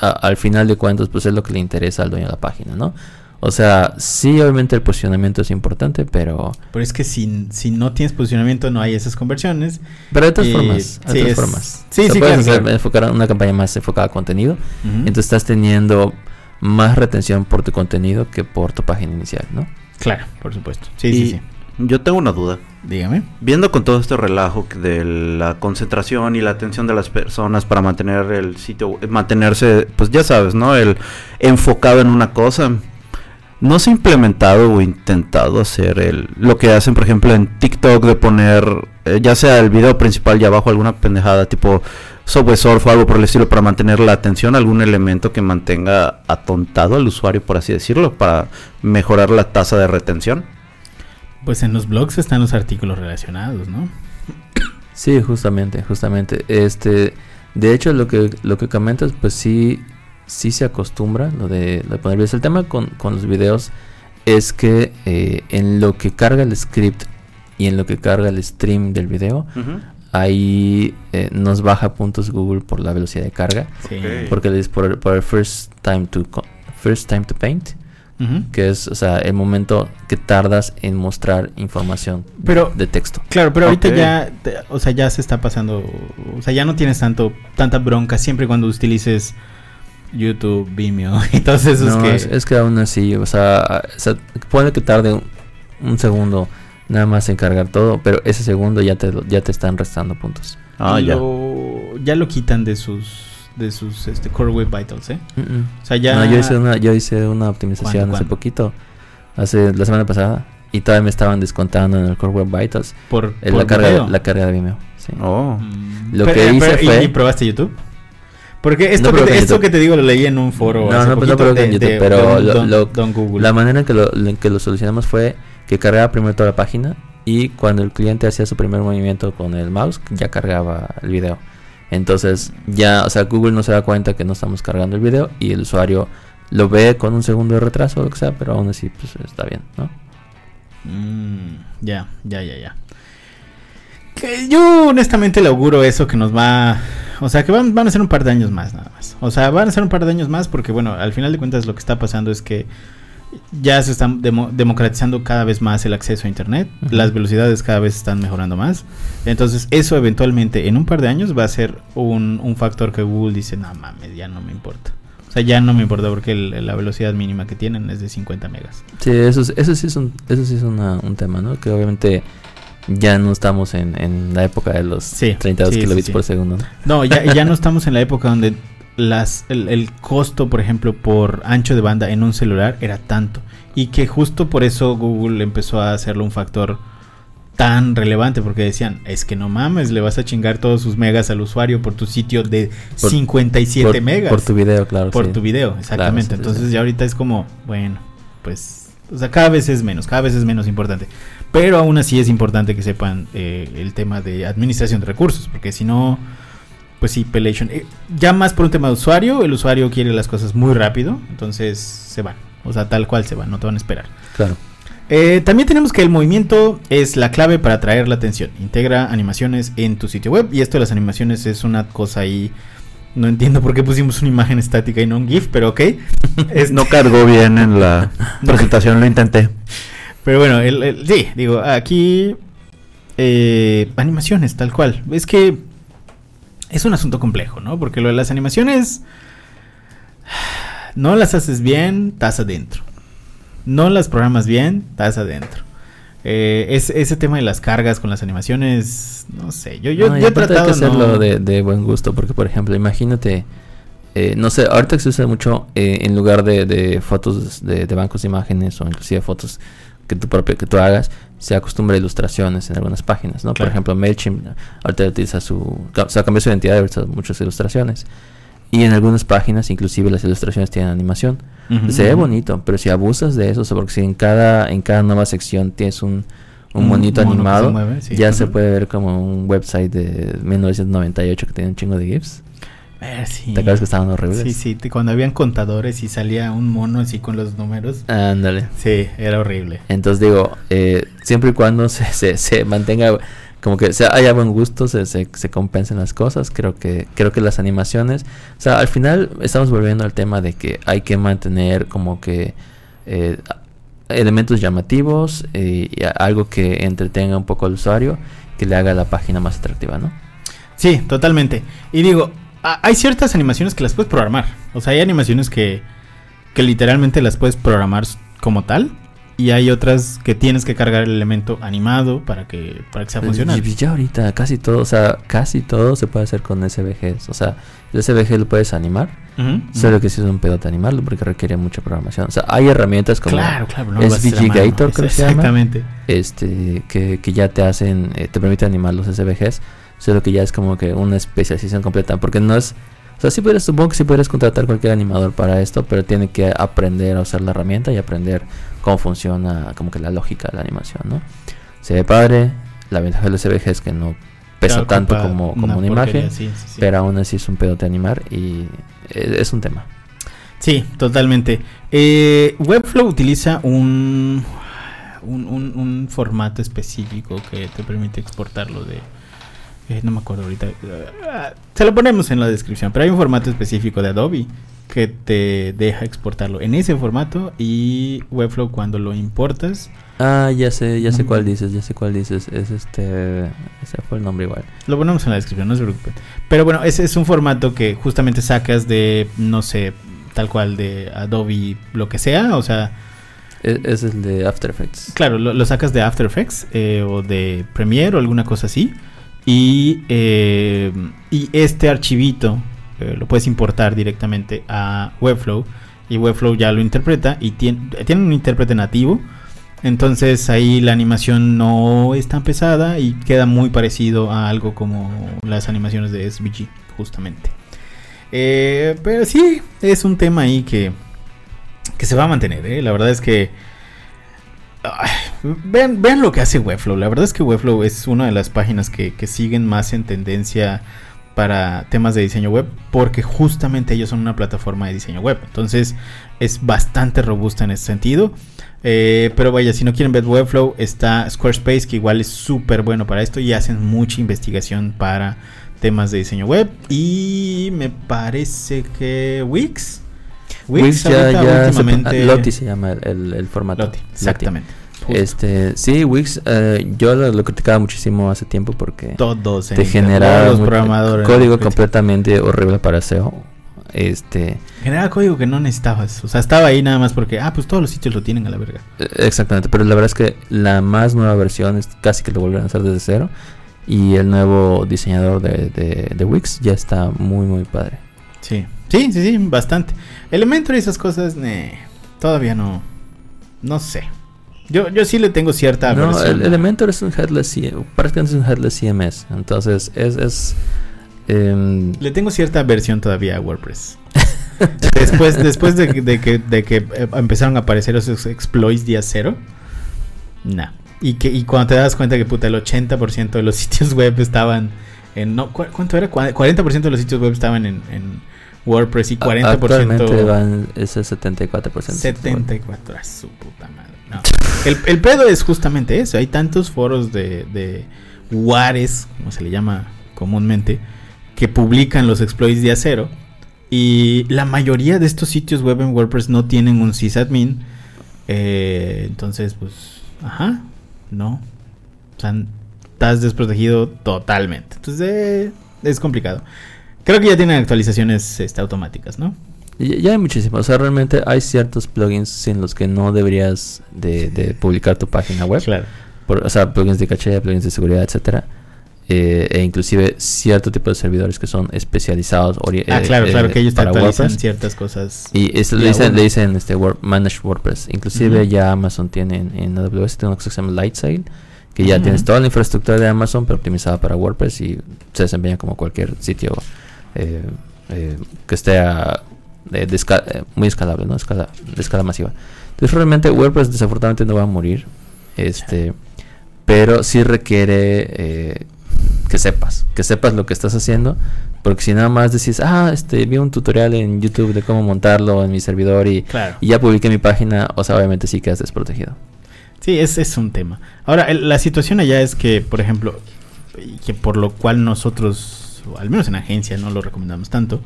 a- al final de cuentas pues es lo que le interesa al dueño de la página, ¿no? O sea, sí, obviamente el posicionamiento es importante, pero... Pero es que si, si no tienes posicionamiento no hay esas conversiones. Pero de todas Y- formas, de sí, es- formas. sí, O sea, sí, puedes claro, hacer- enfocar una campaña más enfocada a contenido, entonces estás teniendo más retención por tu contenido que por tu página inicial, ¿no? Claro, por supuesto. Sí, Y sí, sí. Yo tengo una duda. Dígame. Viendo con todo este relajo de la concentración y la atención de las personas para mantener el sitio, eh, mantenerse, pues ya sabes, ¿no? El enfocado en una cosa. ¿No se ha implementado o intentado hacer el, lo que hacen, por ejemplo, en TikTok de poner, eh, ya sea el video principal y abajo alguna pendejada tipo Surf o algo por el estilo para mantener la atención, algún elemento que mantenga atontado al usuario, por así decirlo, para mejorar la tasa de retención? Pues en los blogs están los artículos relacionados, ¿no? Sí, justamente, justamente. Este, de hecho, lo que lo que comentas, pues sí, sí se acostumbra lo de, lo de poner videos. El tema con, con los videos es que eh, en lo que carga el script y en lo que carga el stream del video, ahí eh, nos baja puntos Google por la velocidad de carga, Sí. Porque es por, por el first time to first time to paint, Que es, o sea, el momento que tardas en mostrar información Pero- de texto. Claro, pero ahorita ya, te- o sea, ya se está pasando, o sea, ya no tienes tanto, tanta bronca siempre cuando utilices YouTube, Vimeo y todos esos No, que... es, es que aún así, o sea, o sea, puede que tarde un, un segundo nada más en cargar todo, pero ese segundo ya te, ya te están restando puntos. Ah, ya. lo- ya lo quitan de sus, de sus, este, Core Web Vitals, ¿eh? O sea, ya... No, yo hice una, yo hice una optimización ¿Cuándo, hace cuándo? poquito, hace la semana pasada, y todavía me estaban descontando en el Core Web Vitals por, eh, por la, carga, video. la carga de Vimeo. sí. Oh. Lo que hice ¿y- fue- ¿Y probaste YouTube? Porque esto, No que, probé te, esto YouTube. que te digo lo leí en un foro No, hace no, pues poquito no de- en YouTube, de pero Don- lo- Don- lo- Don Google. La manera en que lo, en que lo solucionamos fue que cargaba primero toda la página y cuando el cliente hacía su primer movimiento con el mouse ya cargaba el video. Entonces ya, o sea, Google no se da cuenta que no estamos cargando el video y el usuario lo ve con un segundo de retraso o lo que sea, pero aún así pues está bien, ¿no? Mm, ya, ya, ya, ya. Que yo honestamente le auguro eso que nos va... O sea, que van, van a ser un par de años más nada más. O sea, van a ser un par de años más porque, bueno, al final de cuentas lo que está pasando es que ya se están demo- democratizando cada vez más el acceso a Internet. Las velocidades cada vez están mejorando más. Entonces, eso eventualmente en un par de años va a ser un, un factor que Google dice, no mames, ya no me importa. O sea, ya no me importa porque el- la velocidad mínima que tienen es de 50 megas. Sí, eso, es- eso sí es un, eso sí es una- un tema, ¿no? Que obviamente ya no estamos en, en la época de los Sí, 32 sí, sí, kilobits sí. por segundo, ¿no? No, ya, ya no estamos en la época donde las, el, el costo, por ejemplo, por ancho de banda en un celular era tanto. Y que justo por eso Google empezó a hacerlo un factor tan relevante, porque decían, es que no mames, le vas a chingar todos sus megas al usuario por tu sitio de Por- 57 por, megas. Por tu video, claro. Por sí. tu video, exactamente. sí, Entonces sí. ya ahorita es como, bueno, pues, o sea, cada vez es menos, cada vez es menos importante. Pero aún así es importante que sepan eh, el tema de administración de recursos, porque si no, pues sí, Pelation. eh, ya más por un tema de usuario, el usuario quiere las cosas muy rápido, entonces se van. O sea, tal cual se van, no te van a esperar. Claro. Eh, también tenemos que el movimiento es la clave para atraer la atención. Integra animaciones en tu sitio web. Y esto de las animaciones es una cosa ahí. No entiendo por qué pusimos una imagen estática y no un GIF, pero ok. Es- No cargó bien en la presentación, lo intenté. Pero bueno, el- el- sí, digo, aquí eh, animaciones, tal cual. Es que es un asunto complejo, ¿no? Porque lo de las animaciones no las haces bien, estás adentro. No las programas bien, estás adentro. Eh, es, ese tema de las cargas con las animaciones, no sé, yo, yo, No, yo he tratado que hacerlo no- de, de buen gusto, porque por ejemplo, imagínate, eh, no sé, ahorita se usa mucho eh, en lugar de, de fotos de, de bancos de imágenes o inclusive fotos que tú propio que tú hagas, se acostumbra a ilustraciones en algunas páginas, ¿no? Claro. Por ejemplo, Mailchimp ahorita utiliza su, o sea, cambió su identidad, utiliza muchas ilustraciones. Y en algunas páginas, inclusive las ilustraciones tienen animación. Se ve bonito, pero si abusas de eso, o sea, porque si en cada, en cada nueva sección tienes un, un monito se animado, mueve, sí. ya se puede ver como un website de 1998 que tiene un chingo de GIFs. Eh, sí. ¿Te acuerdas que estaban horribles? Sí, sí, cuando habían contadores y salía un mono así con los números. Ándale. Sí, era horrible. Entonces digo, eh, siempre y cuando se, se, se mantenga, como que sea, haya buen gusto, se, se, se compensen las cosas, creo que, creo que las animaciones, o sea, al final estamos volviendo al tema de que hay que mantener como que eh, elementos llamativos eh, y algo que entretenga un poco al usuario, que le haga la página más atractiva, ¿no? Sí, totalmente. Y digo, hay ciertas animaciones que las puedes programar. O sea, hay animaciones que, que literalmente las puedes programar como tal. Y hay otras que tienes que cargar el elemento animado para que, para que sea funcional. Y ya ahorita casi todo, o sea, casi todo se puede hacer con SVGs. O sea, el SVG lo puedes animar, Ujú, solo que si es un pedote animarlo porque requiere mucha programación. O sea, hay herramientas como Claro, claro. no SVG. Gator, creo que se llama. Exactamente. este que, que ya te hacen, eh, te permiten animar los SVGs, solo que ya es como que una especialización completa, porque no es, o sea, sí puedes, supongo que sí puedes contratar cualquier animador para esto, pero tiene que aprender a usar la herramienta y aprender cómo funciona como que la lógica de la animación, ¿no? Se ve padre, la ventaja del SVG es que no pesa Claro, tanto como, como una, imagen, sí, pero aún así es un pedote animar y es un tema. Sí, totalmente. Eh, Webflow utiliza un, un, un- un formato específico que te permite exportarlo de... eh, no me acuerdo ahorita. Ah, se lo ponemos en la descripción, pero hay un formato específico de Adobe que te deja exportarlo en ese formato y Webflow cuando lo importas, Ah, ya sé, ya sé cuál dices, ya sé cuál dices, es este, ese fue el nombre igual. lo ponemos en la descripción, no se preocupen. Pero bueno, ese es un formato que justamente sacas de, no sé, tal cual de Adobe, lo que sea, o sea... E- es el de After Effects. Claro, lo, lo sacas de After Effects eh, o de Premiere o alguna cosa así. Y, eh, y este archivito eh, lo puedes importar directamente a Webflow. Y Webflow ya lo interpreta y tiene, tiene un intérprete nativo. Entonces ahí la animación no es tan pesada y queda muy parecido a algo como las animaciones de SVG, justamente. Eh, pero sí, es un tema ahí que, que se va a mantener. La verdad es que Ay, vean, vean lo que hace Webflow. La verdad es que Webflow es una de las páginas que, que siguen más en tendencia para temas de diseño web porque justamente ellos son una plataforma de diseño web. Entonces es bastante robusta en ese sentido. Eh, pero vaya, si no quieren ver Webflow, está Squarespace que igual es súper bueno para esto y hacen mucha investigación para temas de diseño web. Y me parece que Wix. Wix ya, ya se- últimamente- ah, Lottie se llama el, el- el formato. Lottie, Lottie. Justo. Este, sí, Wix, eh, yo lo, lo criticaba muchísimo hace tiempo porque todos te internet, genera todos los programadores código completamente horrible para SEO. Este, Generaba código que no necesitabas. O sea, estaba ahí nada más porque, ah, pues todos los sitios lo tienen a la verga. eh, exactamente, pero la verdad es que la más nueva versión es casi que lo volvieron a hacer desde cero. Y el nuevo diseñador de, de, de Wix ya está muy, muy padre. Sí. Sí, sí, sí, bastante. Elementor y esas cosas, ne, todavía no. No sé. Yo, yo sí le tengo cierta No, el Elementor es un headless, prácticamente es un headless CMS. Entonces, es. es em, Le tengo cierta aversión todavía a WordPress. después después de, que- de que, de que eh, empezaron a aparecer esos exploits día cero, nah. Y, que, y cuando te das cuenta que puta, el 80% de los sitios web estaban en... No, ¿cu- ¿Cuánto era? Cua- 40% de los sitios web estaban en, en WordPress y 40%... Actualmente van, es el 74%. 74 a su puta madre. El, el pedo es justamente eso. Hay tantos foros de, de Juárez, como se le llama comúnmente, que publican los exploits día cero. Y la mayoría de estos sitios web en WordPress no tienen un sysadmin. Eh, entonces, pues, ajá, no. O sea, estás desprotegido totalmente. Entonces, eh, es complicado. Creo que ya tienen actualizaciones este, automáticas, ¿no? Y Ya hay muchísimos. O sea, realmente hay ciertos plugins sin los que no deberías de, de publicar tu página web. Claro. Por- o sea, plugins de caché, plugins de seguridad, etcétera. Eh, e inclusive cierto tipo de servidores que son especializados Ah, eh, claro, eh, claro, que ellos te actualizan WordPress. ciertas cosas. Y eso Y le dicen, le dicen este Word, Managed WordPress. Inclusive ya Amazon tiene en, en AWS tiene una cosa que se llama Lightsail, que ya tienes toda la infraestructura de Amazon pero optimizada para WordPress y se desempeña como cualquier sitio eh, eh, que esté a- de- de esca- eh, muy escalable, ¿no? Escala, de escala masiva. Entonces realmente WordPress desafortunadamente no va a morir, este, pero sí requiere eh, que sepas, que sepas lo que estás haciendo, porque si nada más decís, ah, este, vi un tutorial en YouTube de cómo montarlo en mi servidor y, Claro. y ya publiqué mi página, o sea, obviamente sí quedas desprotegido. Sí, es, es un tema. Ahora, el- la situación allá es que, por ejemplo, que por lo cual nosotros, o al menos en agencia, no lo recomendamos tanto,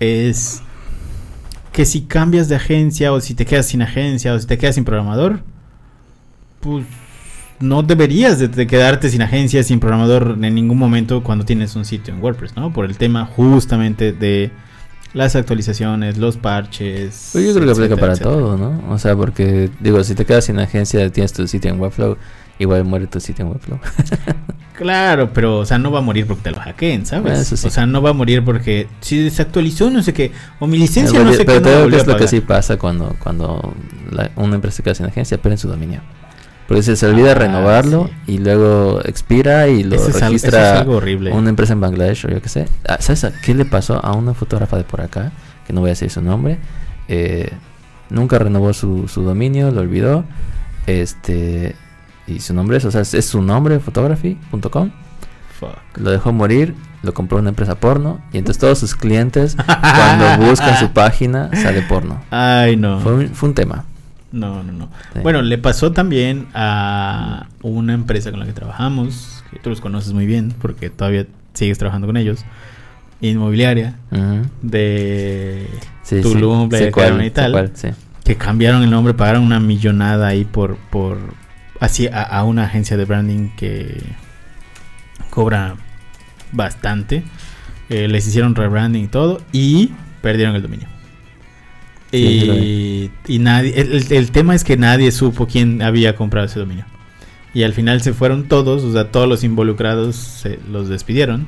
es que si cambias de agencia o si te quedas sin agencia o si te quedas sin programador, pues no deberías de, quedarte sin agencia, sin programador en ningún momento cuando tienes un sitio en WordPress, ¿no? Por el tema justamente de las actualizaciones, los parches. Pues yo creo que aplica para etcétera. todo, ¿no? O sea, porque, digo, si te quedas sin agencia, tienes tu sitio en Webflow, igual muere tu sitio en Webflow. Claro, pero, o sea, no va a morir porque te lo hackeen, ¿sabes? Sí. O sea, no va a morir porque si desactualizó no sé qué, o mi licencia pero no sé pero qué, te no es lo que sí pasa cuando, cuando la- una empresa queda sin agencia, pero en su dominio. Porque se, se olvida Ah, renovarlo sí. y luego expira y lo Eso es, algo, eso es registra algo horrible. una empresa en Bangladesh o yo qué sé. Ah, ¿Sabes a qué le pasó a una fotógrafa de por acá? Que no voy a decir su nombre. Eh, nunca renovó su, su dominio, lo olvidó. Este. Y su nombre es, o sea, es, es su nombre, photography.com. Lo dejó morir, lo compró una empresa porno. Y entonces todos sus clientes, cuando buscan su página, sale porno. Ay, no. Fue un, fue un tema. No, no, no. Sí. Bueno, le pasó también a una empresa con la que trabajamos, que tú los conoces muy bien porque todavía sigues trabajando con ellos, inmobiliaria, Ujú. de Sí, Tulum, sí, Playa cuál, y tal. cuál, que cambiaron el nombre, pagaron una millonada ahí por, por así a, a una agencia de branding que cobra bastante. Eh, les hicieron rebranding y todo y perdieron el dominio. Y, y nadie, el, el- el tema es que nadie supo quién había comprado ese dominio. Y al final se fueron todos, o sea, todos los involucrados se los despidieron.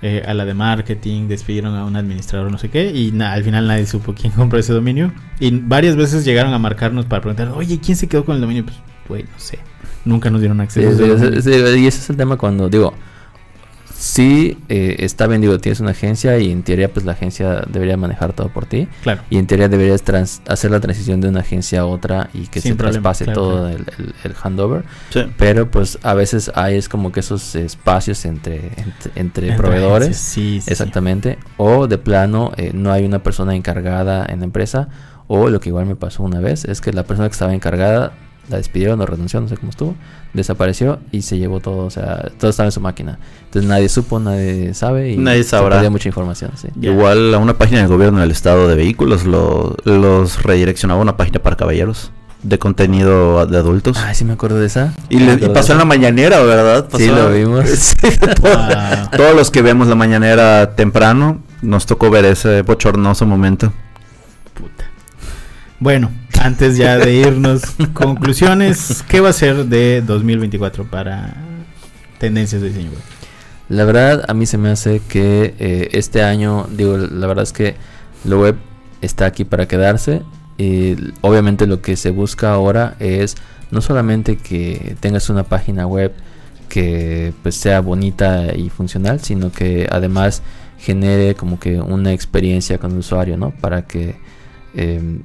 Eh, a la de marketing, despidieron a un administrador, no sé qué, y na- al final nadie supo quién compró ese dominio. Y varias veces llegaron a marcarnos para preguntar, oye, ¿quién se quedó con el dominio? Pues, güey, no sé. Nunca nos dieron acceso. sí, sí, sí, y ese es el tema cuando digo, sí eh, está bien, digo, tienes una agencia y en teoría pues la agencia debería manejar todo por ti Claro. y en teoría deberías trans- hacer la transición de una agencia a otra y que Sin se problema, traspase claro, todo claro. El, el- el handover, Sí. pero pues a veces hay es como que esos espacios entre, entre, entre Entre proveedores. sí, sí. Exactamente. O de plano eh, no hay una persona encargada en la empresa. O lo que igual me pasó una vez es que la persona que estaba encargada la despidieron o renunció, no sé cómo estuvo. Desapareció y se llevó todo. O sea, todo estaba en su máquina. Entonces nadie supo, nadie sabe. Y Nadie se sabrá. perdía mucha información. Sí. Igual a una página del gobierno del estado de vehículos lo- los redireccionaba a una página para caballeros de contenido de adultos. Ay, sí me acuerdo de esa. Y, le- pasó en la mañanera, ¿verdad? Sí, lo vimos. Sí, todo- Ah. Todos los que vemos la mañanera temprano, nos tocó ver ese bochornoso momento. Puta. Bueno, antes ya de irnos, conclusiones, ¿qué va a ser de 2024 para tendencias de diseño web? La verdad, a mí se me hace que eh, este año, digo, la verdad es que lo web está aquí para quedarse. Y obviamente lo que se busca ahora es no solamente que tengas una página web que pues sea bonita y funcional, sino que además genere como que una experiencia con el usuario, ¿no? Para que em,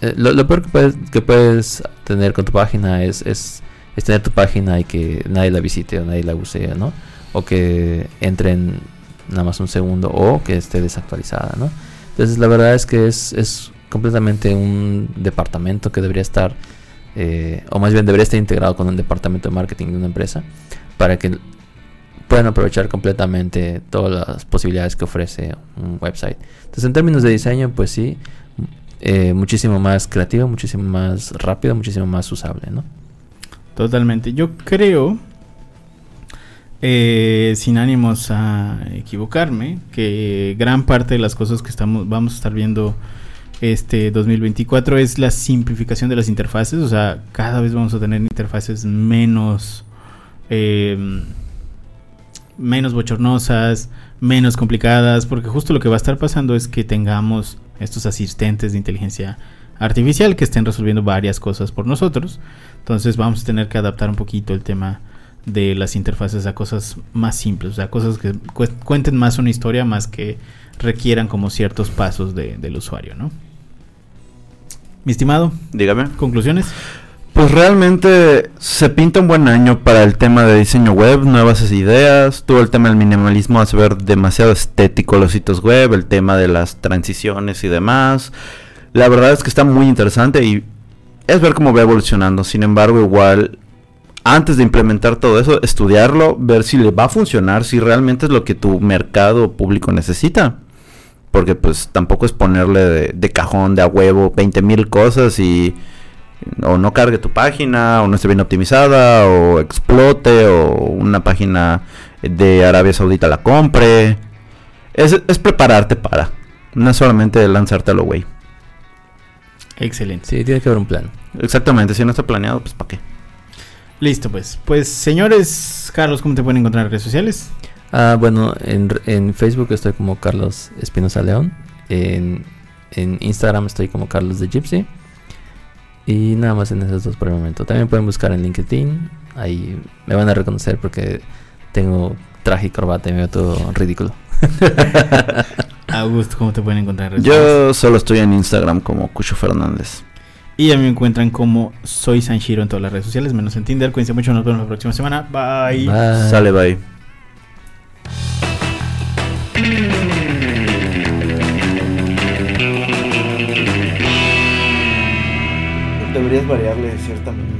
eh, lo, peor que puedes, que puedes tener con tu página es, es, es tener tu página y que nadie la visite o nadie la use, ¿no? O que entre en nada más un segundo o que esté desactualizada, ¿no? Entonces la verdad es que es, es completamente un departamento que debería estar, eh, o más bien debería estar integrado con un departamento de marketing de una empresa para que puedan aprovechar completamente todas las posibilidades que ofrece un website. Entonces en términos de diseño, pues sí, eh, muchísimo más creativo, muchísimo más rápido, muchísimo más usable, ¿no? Totalmente. Yo creo, eh, sin ánimos a equivocarme, que gran parte de las cosas que estamos, vamos a estar viendo este 2024 es la simplificación de las interfaces. O sea, cada vez vamos a tener interfaces menos, eh, menos bochornosas, menos complicadas, porque justo lo que va a estar pasando es que tengamos estos asistentes de inteligencia artificial que estén resolviendo varias cosas por nosotros. Entonces vamos a tener que adaptar un poquito el tema de las interfaces a cosas más simples, o sea, cosas que cuenten más una historia más que requieran como ciertos pasos de, del usuario, ¿no? Mi estimado, dígame. ¿Conclusiones? Pues realmente se pinta un buen año para el tema de diseño web, nuevas ideas, todo el tema del minimalismo hace ver demasiado estético los sitios web, el tema de las transiciones y demás. La verdad es que está muy interesante y es ver cómo va evolucionando. Sin embargo, igual antes de implementar todo eso, estudiarlo, ver si le va a funcionar, si realmente es lo que tu mercado público necesita. Porque pues tampoco es ponerle de, de cajón, de a huevo, 20 mil cosas y o no cargue tu página, o no esté bien optimizada, o explote, o una página de Arabia Saudita la compre. Es, es prepararte para, no es solamente lanzarte a lo güey. Excelente. Sí, tiene que haber un plan. Exactamente, si no está planeado, pues ¿para qué? Listo, pues. Pues, señores, Carlos, ¿cómo te pueden encontrar en redes sociales? Ah, bueno, en, en Facebook estoy como Carlos Espinosa León. En, en Instagram estoy como Carlos de Gypsy. Y nada más en esos dos por el momento. También pueden buscar en LinkedIn. Ahí me van a reconocer porque tengo traje y corbata y me veo todo ridículo. Augusto, ¿cómo te pueden encontrar? en redes Yo solo estoy en Instagram como Cucho Fernández. Y a mí me encuentran como Soy Sanshiro en todas las redes sociales, menos en Tinder. Cuídense mucho, nos vemos la próxima semana. Bye. Bye. Sale, bye. Deberías variarle ciertamente.